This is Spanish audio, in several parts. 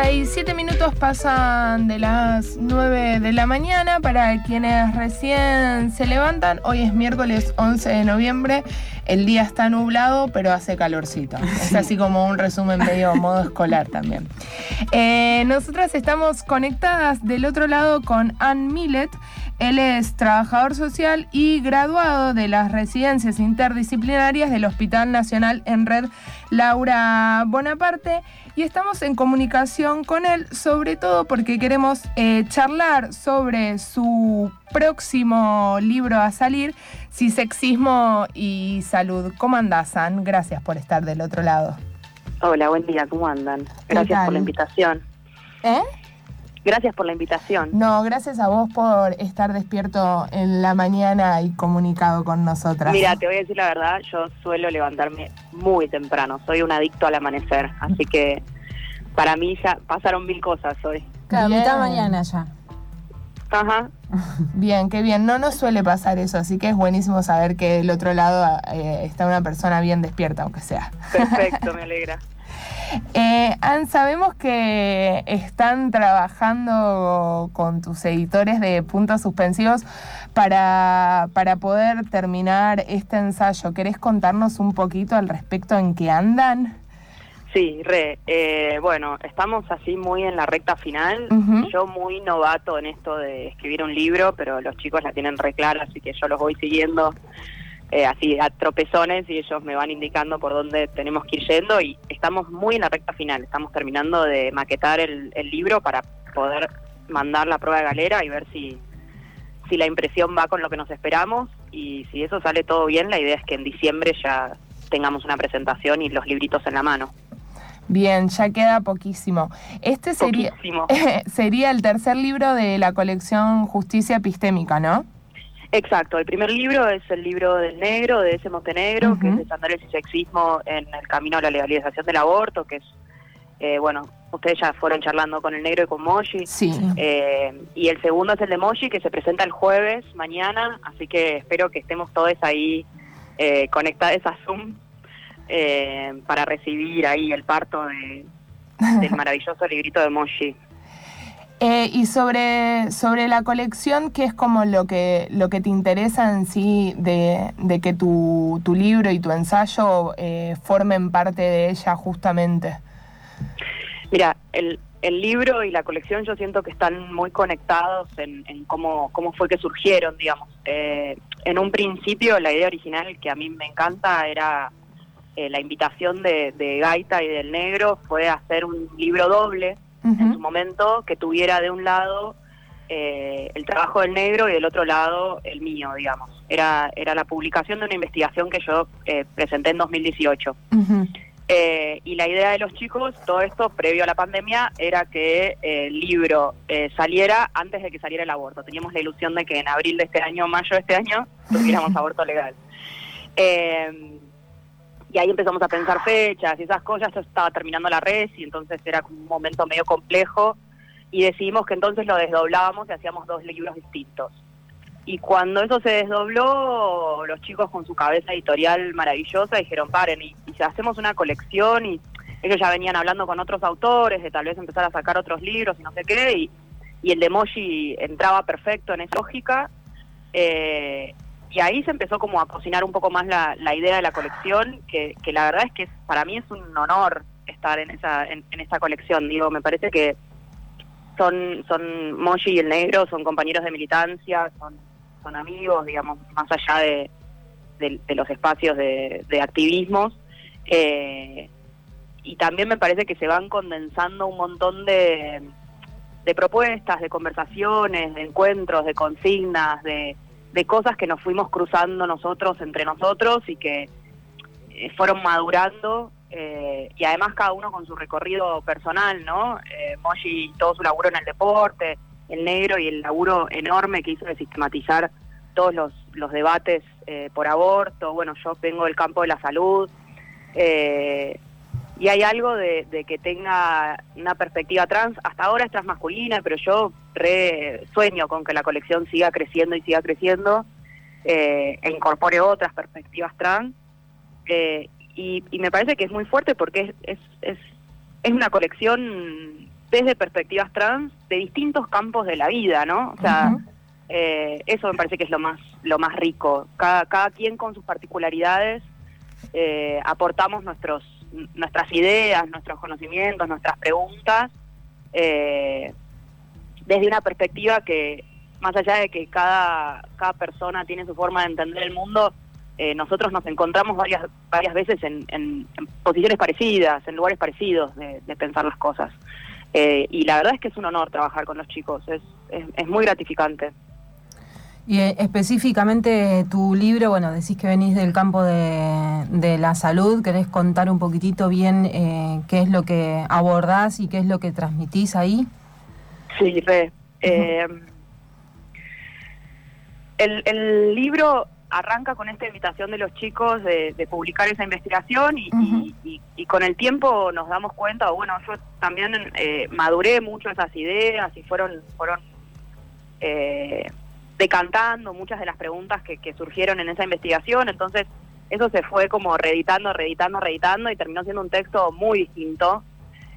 37 minutos pasan de las 9 de la mañana para quienes recién se levantan. Hoy es miércoles 11 de noviembre. El día está nublado, pero hace calorcito. Es así como un resumen medio modo escolar también. Eh, nosotras estamos conectadas del otro lado con Ann Millet. Él es trabajador social y graduado de las residencias interdisciplinarias del Hospital Nacional en Red Laura Bonaparte y estamos en comunicación con él sobre todo porque queremos eh, charlar sobre su próximo libro a salir, Si Sexismo y Salud. ¿Cómo andás, San? Gracias por estar del otro lado. Hola, buen día, ¿cómo andan? Gracias por la invitación. ¿Eh? Gracias por la invitación. No, gracias a vos por estar despierto en la mañana y comunicado con nosotras. Mira, te voy a decir la verdad, yo suelo levantarme muy temprano, soy un adicto al amanecer, así que para mí ya pasaron mil cosas hoy. Cada mitad mañana ya. Ajá. Bien, qué bien. No nos suele pasar eso, así que es buenísimo saber que del otro lado eh, está una persona bien despierta, aunque sea. Perfecto, me alegra. Eh, Ann, sabemos que están trabajando con tus editores de puntos suspensivos para, para poder terminar este ensayo. ¿Querés contarnos un poquito al respecto en qué andan? Sí, re. Eh, bueno, estamos así muy en la recta final. Yo muy novato en esto de escribir un libro, pero los chicos la tienen re clara, así que yo los voy siguiendo eh, así a tropezones y ellos me van indicando por dónde tenemos que ir yendo y estamos muy en la recta final. Estamos terminando de maquetar el, libro para poder mandar la prueba de galera y ver si, si la impresión va con lo que nos esperamos y si eso sale todo bien, la idea es que en diciembre ya tengamos una presentación y los libritos en la mano. Bien, ya queda poquísimo. Este sería, sería el tercer libro de la colección Justicia Epistémica, ¿no? Exacto, el primer libro es el libro del negro, de ese Montenegro, que es Estándares y Sexismo en el camino a la legalización del aborto, que es, eh, bueno, ustedes ya fueron charlando con el negro y con Moshi. Sí. Eh, y el segundo es el de Moshi, que se presenta el jueves, mañana, así que espero que estemos todos ahí eh, conectados a Zoom eh, para recibir ahí el parto de, del maravilloso librito de Moshi. Eh, y sobre, sobre la colección, ¿qué es como lo que, lo que te interesa en sí de, que tu, tu, libro y tu ensayo eh, formen parte de ella justamente? Mira, el, el libro y la colección yo siento que están muy conectados en, en cómo, cómo fue que surgieron, digamos. Eh, en un principio la idea original que a mí me encanta era la invitación de, de Gaita y del Negro fue hacer un libro doble en su momento que tuviera de un lado eh, el trabajo del negro y del otro lado el mío, digamos. Era, era la publicación de una investigación que yo eh, presenté en 2018. Eh, y la idea de los chicos, todo esto previo a la pandemia, era que el libro saliera antes de que saliera el aborto. Teníamos la ilusión de que en abril de este año, mayo de este año, tuviéramos aborto legal. Y ahí empezamos a pensar fechas y esas cosas. Yo estaba terminando la red y entonces era un momento medio complejo. Y decidimos que entonces lo desdoblábamos y hacíamos dos libros distintos. Y cuando eso se desdobló, los chicos con su cabeza editorial maravillosa dijeron, paren, y, si hacemos una colección, y ellos ya venían hablando con otros autores de tal vez empezar a sacar otros libros y no sé qué, y, y el de Moshi entraba perfecto en esa lógica. Eh, y ahí se empezó como a cocinar un poco más la, la idea de la colección, que, que, la verdad es que para mí es un honor estar en esa, en, esa colección. Digo, me parece que son, son Moshi y el Negro, son compañeros de militancia, son, son amigos, digamos, más allá de, de, los espacios de, de activismos. Eh, y también me parece que se van condensando un montón de, de propuestas, de conversaciones, de encuentros, de consignas, de de cosas que nos fuimos cruzando nosotros entre nosotros y que eh, fueron madurando eh, y además cada uno con su recorrido personal, ¿no? Eh, Moshi todo su laburo en el deporte, el negro y el laburo enorme que hizo de sistematizar todos los, los debates eh, por aborto, bueno, yo vengo del campo de la salud, y hay algo de, que tenga una perspectiva trans, hasta ahora es transmasculina, pero yo re sueño con que la colección siga creciendo y siga creciendo eh, e incorpore otras perspectivas trans. Eh, y, me parece que es muy fuerte porque es, es, es, una colección desde perspectivas trans de distintos campos de la vida, ¿no? O sea, eh, eso me parece que es lo más, lo más rico. Cada, cada quien con sus particularidades aportamos nuestros, nuestras ideas, nuestros conocimientos, nuestras preguntas, eh, desde una perspectiva que, más allá de que cada, cada persona tiene su forma de entender el mundo, eh, nosotros nos encontramos varias varias veces en, posiciones parecidas, en lugares parecidos de, pensar las cosas. Eh, y la verdad es que es un honor trabajar con los chicos, es, es, muy gratificante. Y eh, específicamente tu libro, bueno, decís que venís del campo de, de la salud, ¿querés contar un poquitito bien qué es lo que abordás y qué es lo que transmitís ahí? Sí, re. el, el libro arranca con esta invitación de los chicos de, publicar esa investigación y, con el tiempo nos damos cuenta, o bueno, yo también eh, maduré mucho esas ideas y fueron, fueron eh, decantando muchas de las preguntas que, surgieron en esa investigación, entonces eso se fue como reeditando, reeditando, reeditando y terminó siendo un texto muy distinto.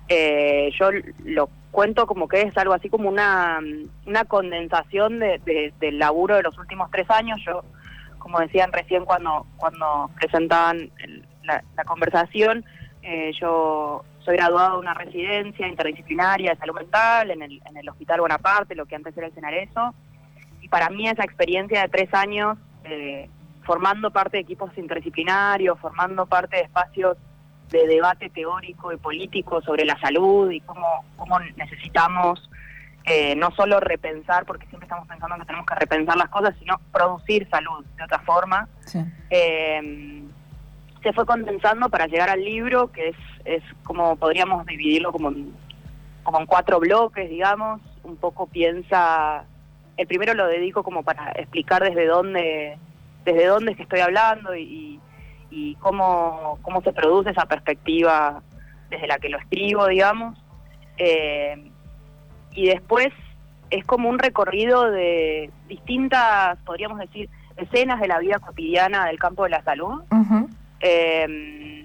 Eh, yo lo cuento como que es algo así como una, una condensación de, del laburo de los últimos tres años. Yo como decían recién cuando, cuando presentaban la, conversación, eh, yo soy graduado de una residencia interdisciplinaria de salud mental en el, en el Hospital Bonaparte, lo que antes era el Cenareso, para mí esa experiencia de tres años eh, formando parte de equipos interdisciplinarios, formando parte de espacios de debate teórico y político sobre la salud y cómo, cómo necesitamos eh, no solo repensar, porque siempre estamos pensando que tenemos que repensar las cosas, sino producir salud de otra forma. Eh, se fue condensando para llegar al libro, que es, es como podríamos dividirlo como en, como en cuatro bloques, digamos. Un poco piensa, el primero lo dedico como para explicar desde dónde, desde dónde es que estoy hablando y, y cómo, cómo se produce esa perspectiva desde la que lo escribo, digamos. Eh, y después es como un recorrido de distintas, podríamos decir, escenas de la vida cotidiana del campo de la salud, em,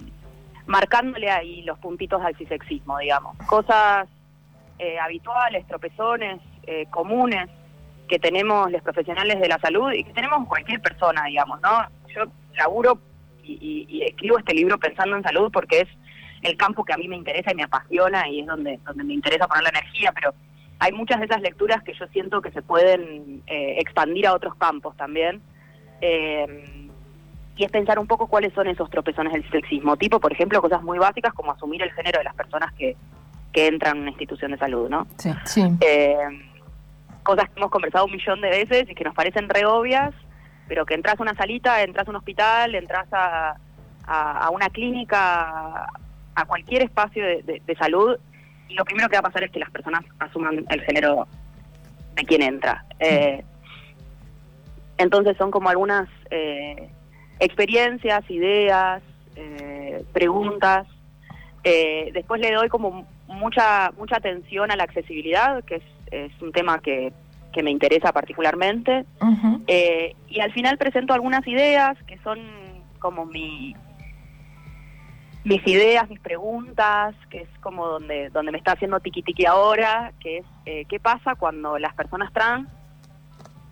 marcándole ahí los puntitos al cisexismo, digamos. Cosas eh, habituales, tropezones, eh, comunes que tenemos los profesionales de la salud y que tenemos cualquier persona, digamos, ¿no? Yo laburo y, y escribo este libro pensando en salud porque es el campo que a mí me interesa y me apasiona y es donde, donde me interesa poner la energía, pero hay muchas de esas lecturas que yo siento que se pueden eh, expandir a otros campos también. Eh, y es pensar un poco cuáles son esos tropezones del sexismo. Tipo, por ejemplo, cosas muy básicas como asumir el género de las personas que, que entran en una institución de salud, ¿no? Sí, sí. Eh, cosas que hemos conversado un millón de veces y que nos parecen re obvias, pero que entras a una salita, entras a un hospital, entras a, a, una clínica, a cualquier espacio de, de salud y lo primero que va a pasar es que las personas asuman el género de quien entra. Eh, entonces son como algunas eh, experiencias, ideas, eh, preguntas. después le doy como mucha mucha atención a la accesibilidad, que es, un tema que, que, me interesa particularmente. y al final presento algunas ideas que son como mi, mis ideas, mis preguntas, que es como donde, donde me está haciendo tiki tiki ahora, que es eh, qué pasa cuando las personas trans,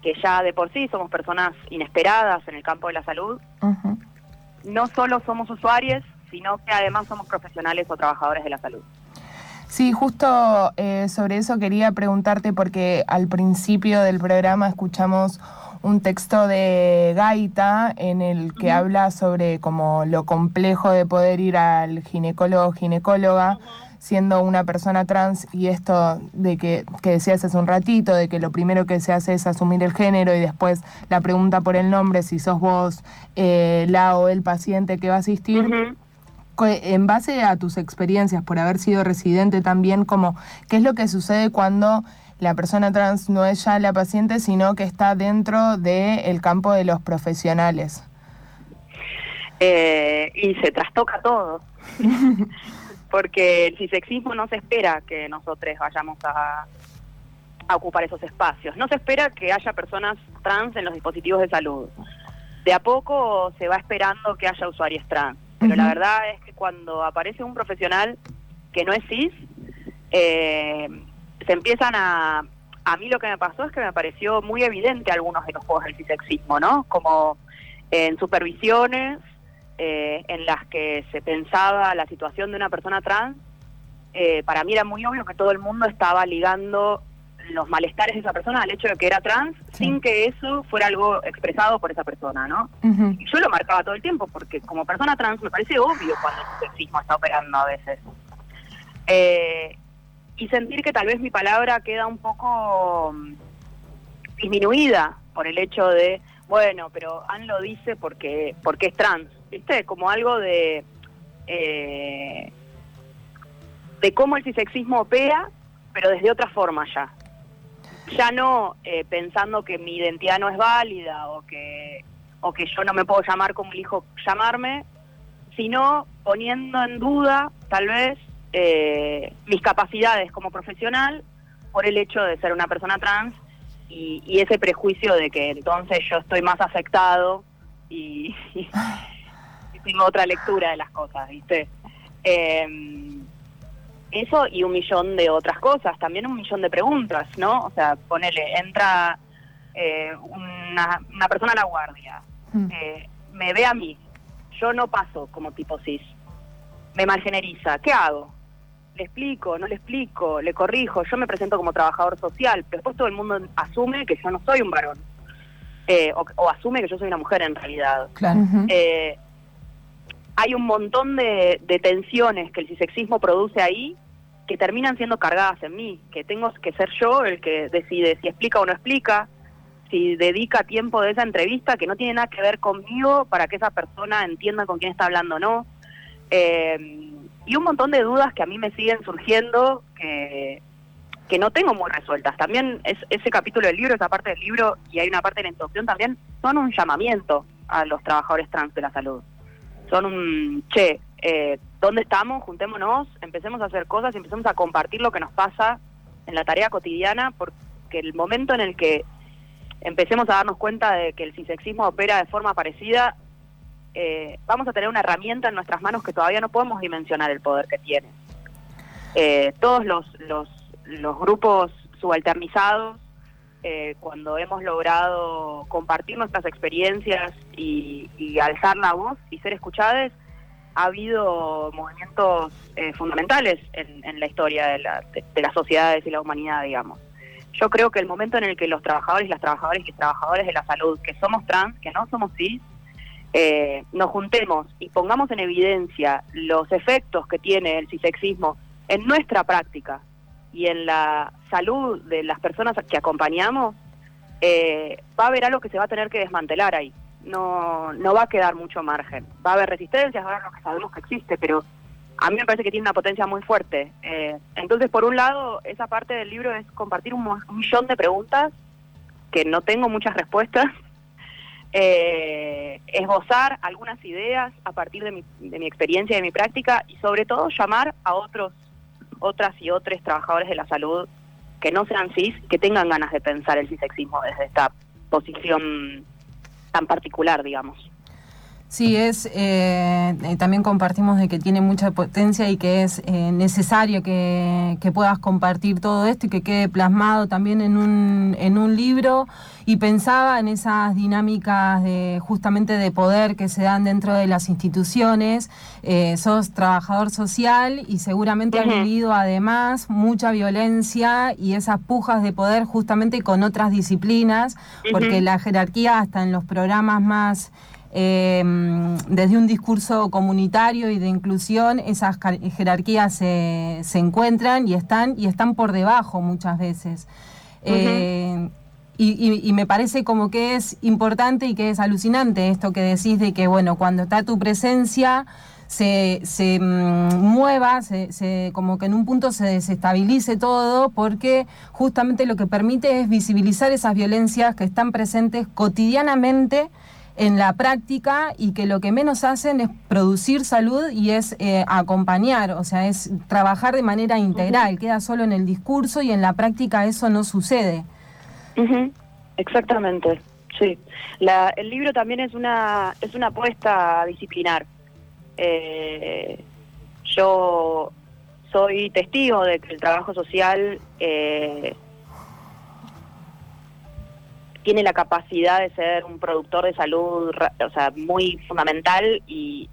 que ya de por sí somos personas inesperadas en el campo de la salud, no solo somos usuarios, sino que además somos profesionales o trabajadores de la salud. Sí, justo eh, sobre eso quería preguntarte porque al principio del programa escuchamos un texto de Gaita en el que habla sobre como lo complejo de poder ir al ginecólogo o ginecóloga siendo una persona trans y esto de que, que, decías hace un ratito, de que lo primero que se hace es asumir el género y después la pregunta por el nombre, si sos vos eh, la o el paciente que va a asistir. En base a tus experiencias por haber sido residente también, como, ¿qué es lo que sucede cuando la persona trans no es ya la paciente, sino que está dentro del campo de los profesionales. Eh, y se trastoca todo, porque el cisexismo no se espera que nosotros vayamos a, ocupar esos espacios, no se espera que haya personas trans en los dispositivos de salud. De a poco se va esperando que haya usuarios trans, pero la verdad es que cuando aparece un profesional que no es cis, eh, se empiezan a... A mí lo que me pasó es que me pareció muy evidente algunos de los juegos del cisexismo, ¿no? Como en supervisiones eh, en las que se pensaba la situación de una persona trans, eh, para mí era muy obvio que todo el mundo estaba ligando los malestares de esa persona al hecho de que era trans sin que eso fuera algo expresado por esa persona, ¿no? Y yo lo marcaba todo el tiempo porque como persona trans me parece obvio cuando el sexismo está operando a veces. Eh, y sentir que tal vez mi palabra queda un poco mm, disminuida por el hecho de, bueno, pero Anne lo dice porque, porque es trans, ¿viste? Como algo de... Eh, de cómo el cisexismo opera, pero desde otra forma ya ya no eh, pensando que mi identidad no es válida o que, o que yo no me puedo llamar como elijo llamarme, sino poniendo en duda tal vez eh, mis capacidades como profesional por el hecho de ser una persona trans y, ese prejuicio de que entonces yo estoy más afectado y, tengo otra lectura de las cosas, ¿viste? Eh, eso y un millón de otras cosas, también un millón de preguntas, ¿no? O sea, ponele, entra eh, una, una, persona a la guardia, mm. eh, me ve a mí, yo no paso como tipo cis, me margeneriza, ¿qué hago? ¿Le explico? ¿No le explico? ¿Le corrijo? Yo me presento como trabajador social, pero después todo el mundo asume que yo no soy un varón. Eh, o, asume que yo soy una mujer en realidad. Claro hay un montón de, tensiones que el cisexismo produce ahí que terminan siendo cargadas en mí, que tengo que ser yo el que decide si explica o no explica, si dedica tiempo de esa entrevista que no tiene nada que ver conmigo para que esa persona entienda con quién está hablando o no. Eh, y un montón de dudas que a mí me siguen surgiendo que, que no tengo muy resueltas. También es, ese capítulo del libro, esa parte del libro y hay una parte de la introducción también, son un llamamiento a los trabajadores trans de la salud. Son un, che, eh, ¿dónde estamos? Juntémonos, empecemos a hacer cosas y empecemos a compartir lo que nos pasa en la tarea cotidiana, porque el momento en el que empecemos a darnos cuenta de que el cisexismo opera de forma parecida, eh, vamos a tener una herramienta en nuestras manos que todavía no podemos dimensionar el poder que tiene. Eh, todos los, los, los, grupos subalternizados, eh, cuando hemos logrado compartir nuestras experiencias y, alzar la voz y ser escuchadas, ha habido movimientos eh, fundamentales en, la historia de, las sociedades y la humanidad, digamos. Yo creo que el momento en el que los trabajadores y las trabajadoras y trabajadores de la salud, que somos trans, que no somos cis, eh, nos juntemos y pongamos en evidencia los efectos que tiene el cisexismo en nuestra práctica y en la salud de las personas que acompañamos, eh, va a haber algo que se va a tener que desmantelar ahí no, no va a quedar mucho margen. Va a haber resistencias, va a haber lo que sabemos que existe, pero a mí me parece que tiene una potencia muy fuerte. Eh, entonces, por un lado, esa parte del libro es compartir un, millón de preguntas que no tengo muchas respuestas, eh, esbozar algunas ideas a partir de mi, de mi experiencia y de mi práctica y sobre todo llamar a otros, otras y otros trabajadores de la salud que no sean cis, que tengan ganas de pensar el cisexismo desde esta posición tan particular, digamos. Sí, es eh, eh, también compartimos de que tiene mucha potencia y que es eh, necesario que, puedas compartir todo esto y que quede plasmado también en un, en un libro. Y pensaba en esas dinámicas de justamente de poder que se dan dentro de las instituciones. sos trabajador social y seguramente has vivido además mucha violencia y esas pujas de poder justamente con otras disciplinas, porque la jerarquía hasta en los programas más Em, desde un discurso comunitario y de inclusión, esas jerarquías se, se, encuentran y están, y están por debajo muchas veces. Eh, y, me parece como que es importante y que es alucinante esto que decís de que, bueno, cuando está tu presencia, se, se mm, mueva, se, se, como que en un punto se desestabilice todo, porque justamente lo que permite es visibilizar esas violencias que están presentes cotidianamente en la práctica y que lo que menos hacen es producir salud y es eh, acompañar, o sea, es trabajar de manera integral, queda solo en el discurso y en la práctica eso no sucede. Exactamente, sí. La, el libro también es una, es una apuesta disciplinar. Eh, yo soy testigo de que el trabajo social eh, tiene la capacidad de ser un productor de salud, o sea, muy fundamental y,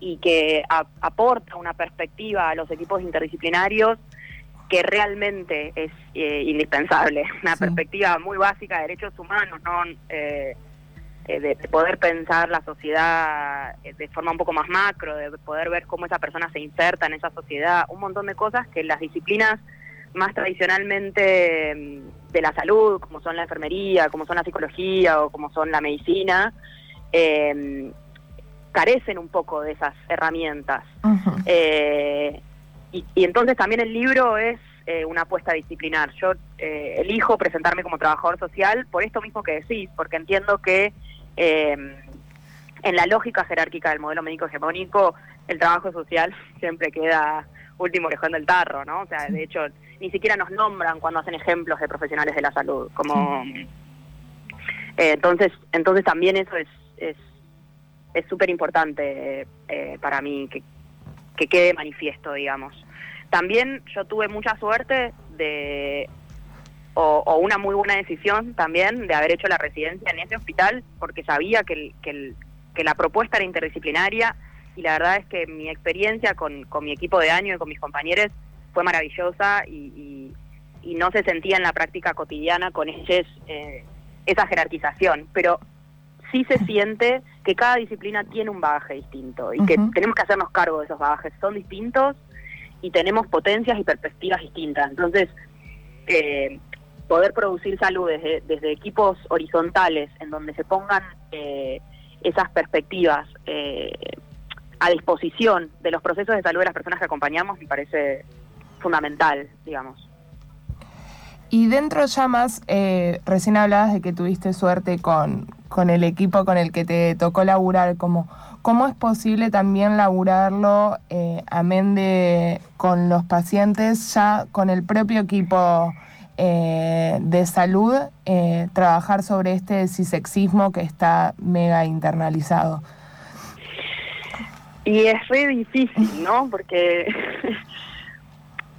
y que aporta una perspectiva a los equipos interdisciplinarios que realmente es eh, indispensable, una perspectiva muy básica de derechos humanos, ¿no? Eh, eh, de, poder pensar la sociedad de forma un poco más macro, de poder ver cómo esa persona se inserta en esa sociedad, un montón de cosas que las disciplinas más tradicionalmente mm, de la salud, como son la enfermería, como son la psicología o como son la medicina, carecen un poco de esas herramientas. Y, entonces también el libro es eh, una apuesta disciplinar. Yo eh, elijo presentarme como trabajador social por esto mismo que decís, porque entiendo que em, en la lógica jerárquica del modelo médico hegemónico, el trabajo social siempre queda último lejón del tarro, ¿no? O sea, de hecho, ni siquiera nos nombran cuando hacen ejemplos de profesionales de la salud, como... Eh, entonces, entonces también eso es es súper importante para mí que, que quede manifiesto, digamos. También yo tuve mucha suerte de, o, una muy buena decisión también de haber hecho la residencia en ese hospital, porque sabía que, que, la propuesta era interdisciplinaria y la verdad es que mi experiencia con, con mi equipo de año y con mis compañeros fue maravillosa y, y, no se sentía en la práctica cotidiana con ellos eh, esa jerarquización, pero sí se siente que cada disciplina tiene un bagaje distinto y que tenemos que hacernos cargo de esos bagajes. Son distintos y tenemos potencias y perspectivas distintas. Entonces, eh, poder producir salud desde, equipos horizontales en donde se pongan eh, esas perspectivas eh, a disposición de los procesos de salud de las personas que acompañamos me parece fundamental, digamos. Y dentro ya más, eh, recién hablabas de que tuviste suerte con, con el equipo con el que te tocó laburar, como, ¿cómo es posible también laburarlo, eh, amén de con los pacientes, ya con el propio equipo eh, de salud, eh, trabajar sobre este cisexismo que está mega internalizado? Y es re difícil, ¿no? Porque,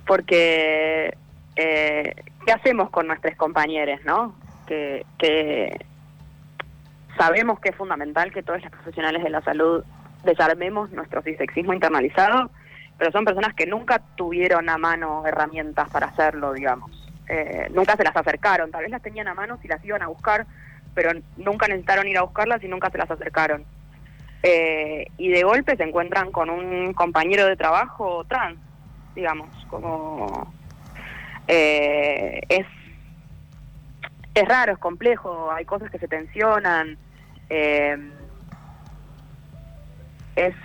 porque eh, ¿qué hacemos con nuestros compañeros, no? Que, sabemos que es fundamental que todos los profesionales de la salud desarmemos nuestro cisexismo internalizado, pero son personas que nunca tuvieron a mano herramientas para hacerlo, digamos. Eh, nunca se las acercaron, tal vez las tenían a mano si las iban a buscar, pero nunca necesitaron ir a buscarlas y nunca se las acercaron. Eh, y de golpe se encuentran con un compañero de trabajo trans, digamos, como eh, es, es raro, es complejo, hay cosas que se tensionan. Eh, es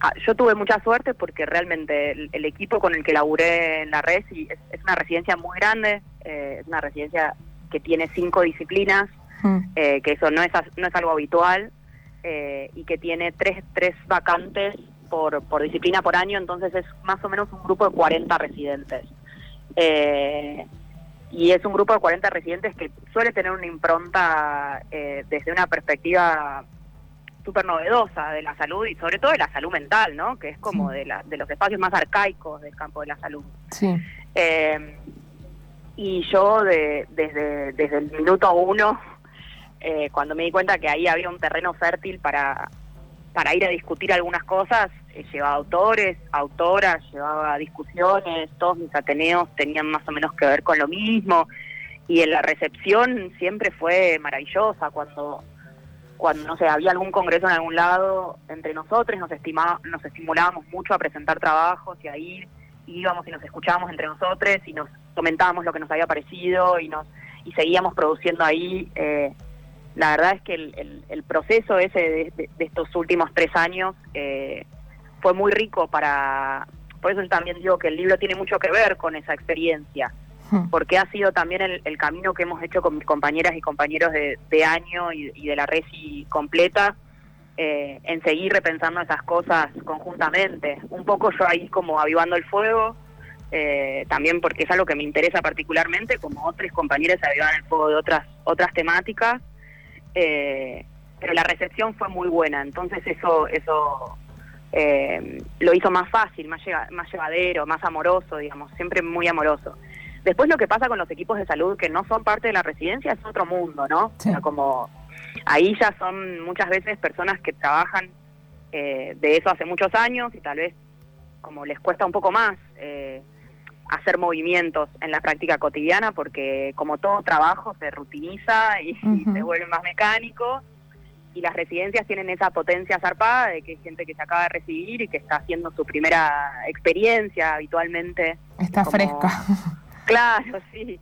ah, yo tuve mucha suerte porque realmente el, equipo con el que laburé en la red es, es una residencia muy grande, eh, es una residencia que tiene cinco disciplinas, hmm. eh, que eso no es, no es algo habitual, y que tiene tres, tres vacantes por, por disciplina por año, entonces es más o menos un grupo de 40 residentes. Eh, y es un grupo de 40 residentes que suele tener una impronta eh, desde una perspectiva súper novedosa de la salud y sobre todo de la salud mental, ¿no? Que es como de, la, de los espacios más arcaicos del campo de la salud. Sí. Eh, y yo de, desde, desde el minuto uno, eh, cuando me di cuenta que ahí había un terreno fértil para, para ir a discutir algunas cosas, llevaba autores, autoras, llevaba discusiones, todos mis ateneos tenían más o menos que ver con lo mismo y en la recepción siempre fue maravillosa cuando cuando no sé había algún congreso en algún lado entre nosotros nos estima, nos estimulábamos mucho a presentar trabajos y a ir íbamos y nos escuchábamos entre nosotros y nos comentábamos lo que nos había parecido y nos y seguíamos produciendo ahí eh, la verdad es que el, el, proceso ese de, estos últimos tres años eh, fue muy rico para... Por eso también digo que el libro tiene mucho que ver con esa experiencia, hmm. porque ha sido también el, camino que hemos hecho con mis compañeras y compañeros de, año y, de la RESI completa, eh, en seguir repensando esas cosas conjuntamente. Un poco yo ahí como avivando el fuego, eh, también porque es algo que me interesa particularmente, como otros compañeros avivan el fuego de otras, otras temáticas eh, pero la recepción fue muy buena, entonces eso, eso eh, lo hizo más fácil, más, más llevadero, más amoroso, digamos, siempre muy amoroso. Después lo que pasa con los equipos de salud que no son parte de la residencia es otro mundo, ¿no? O sea, como ahí ya son muchas veces personas que trabajan eh, de eso hace muchos años y tal vez como les cuesta un poco más eh, hacer movimientos en la práctica cotidiana porque como todo trabajo se rutiniza y, se vuelve más mecánico y las residencias tienen esa potencia zarpada de que hay gente que se acaba de recibir y que está haciendo su primera experiencia habitualmente. Está fresca. Claro, sí.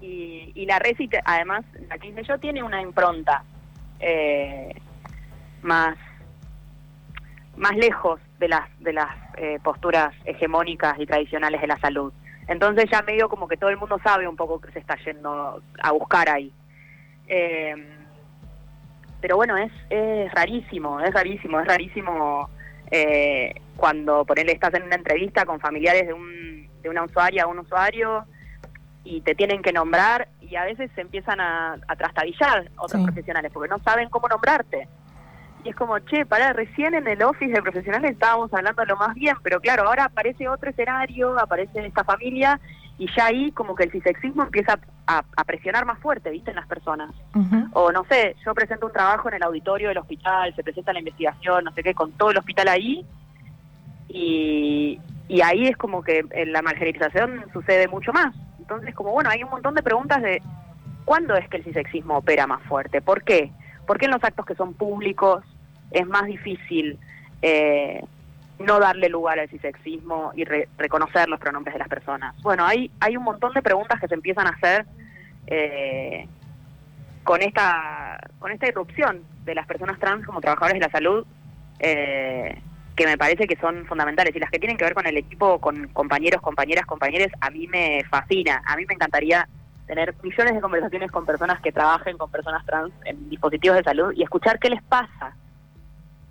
Y, y la Resi, además, la que yo, tiene una impronta eh, más más lejos de las de las eh, posturas hegemónicas y tradicionales de la salud. Entonces ya medio como que todo el mundo sabe un poco que se está yendo a buscar ahí. Eh, pero bueno, es, es rarísimo, es rarísimo, es rarísimo eh, cuando por él estás en una entrevista con familiares de un de una usuaria a un usuario y te tienen que nombrar y a veces se empiezan a, a trastabillar otros profesionales porque no saben cómo nombrarte. Y es como, che, para recién en el office de profesionales estábamos hablando lo más bien, pero claro, ahora aparece otro escenario, aparece esta familia y ya ahí como que el cisexismo empieza a, presionar más fuerte, ¿viste? En las personas. O no sé, yo presento un trabajo en el auditorio del hospital, se presenta la investigación, no sé qué, con todo el hospital ahí y, y ahí es como que en la marginalización sucede mucho más. Entonces, como bueno, hay un montón de preguntas de cuándo es que el cisexismo opera más fuerte, ¿por qué? ¿Por qué en los actos que son públicos es más difícil eh, no darle lugar al cisexismo y reconocer los pronombres de las personas? Bueno, hay, hay un montón de preguntas que se empiezan a hacer eh, con esta con esta irrupción de las personas trans como trabajadores de la salud eh, que me parece que son fundamentales. Y las que tienen que ver con el equipo, con compañeros, compañeras, compañeros, a mí me fascina. A mí me encantaría tener millones de conversaciones con personas que trabajen con personas trans en dispositivos de salud y escuchar qué les pasa.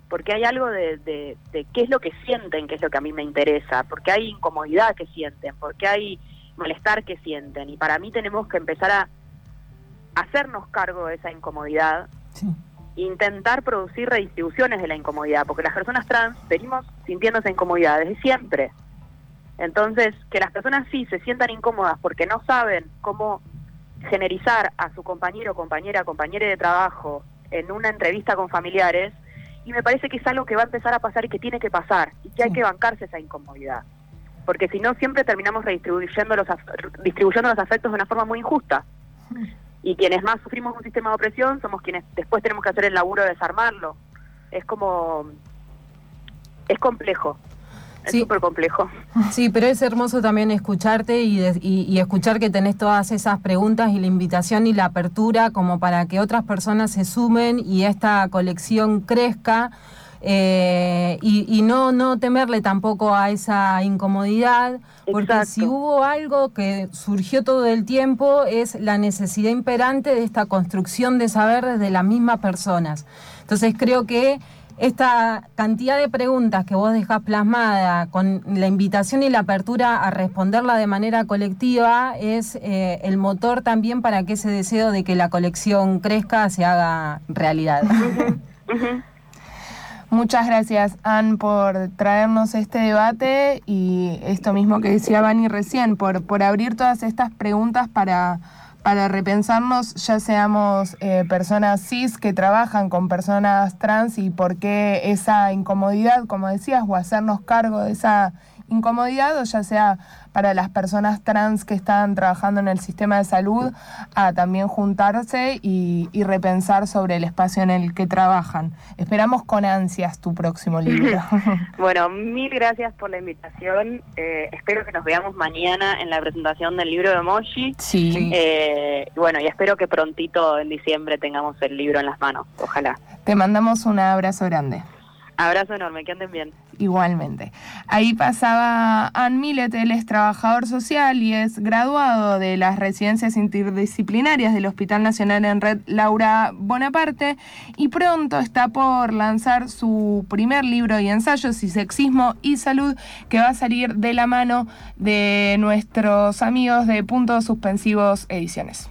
Porque hay algo de, de, de qué es lo que sienten, qué es lo que a mí me interesa, porque hay incomodidad que sienten, porque hay malestar que sienten. Y para mí tenemos que empezar a hacernos cargo de esa incomodidad sí intentar producir redistribuciones de la incomodidad, porque las personas trans venimos sintiendo esa incomodidad desde siempre. Entonces, que las personas sí se sientan incómodas porque no saben cómo generizar a su compañero, compañera, compañera de trabajo en una entrevista con familiares, y me parece que es algo que va a empezar a pasar y que tiene que pasar, y que hay que bancarse esa incomodidad. Porque si no, siempre terminamos redistribuyendo los, distribuyendo los afectos de una forma muy injusta y quienes más sufrimos un sistema de opresión somos quienes después tenemos que hacer el laburo de desarmarlo. Es como... es complejo. Es súper complejo. Sí, pero es hermoso también escucharte y, y, escuchar que tenés todas esas preguntas y la invitación y la apertura como para que otras personas se sumen y esta colección crezca. Eh, y, no, no temerle tampoco a esa incomodidad, porque si hubo algo que surgió todo el tiempo es la necesidad imperante de esta construcción de saber desde las mismas personas. Entonces creo que esta cantidad de preguntas que vos dejás plasmada con la invitación y la apertura a responderla de manera colectiva es eh, el motor también para que ese deseo de que la colección crezca se haga realidad. Muchas gracias, Ann, por traernos este debate y esto mismo que decía Vani recién, por, por abrir todas estas preguntas para, para repensarnos, ya seamos eh, personas cis que trabajan con personas trans y por qué esa incomodidad, como decías, o hacernos cargo de esa incomodidad, o ya sea para las personas trans que están trabajando en el sistema de salud a también juntarse y, repensar sobre el espacio en el que trabajan. Esperamos con ansias tu próximo libro. bueno, mil gracias por la invitación. Eh, espero que nos veamos mañana en la presentación del libro de Moshi. Sí. Eh, bueno, y espero que prontito en diciembre tengamos el libro en las manos. Ojalá. Te mandamos un abrazo grande. Abrazo enorme, que anden bien. Igualmente. Ahí pasaba Ann Millet, él es trabajador social y es graduado de las residencias interdisciplinarias del Hospital Nacional en Red Laura Bonaparte y pronto está por lanzar su primer libro y ensayo, Sexismo y Salud, que va a salir de la mano de nuestros amigos de Puntos Suspensivos Ediciones.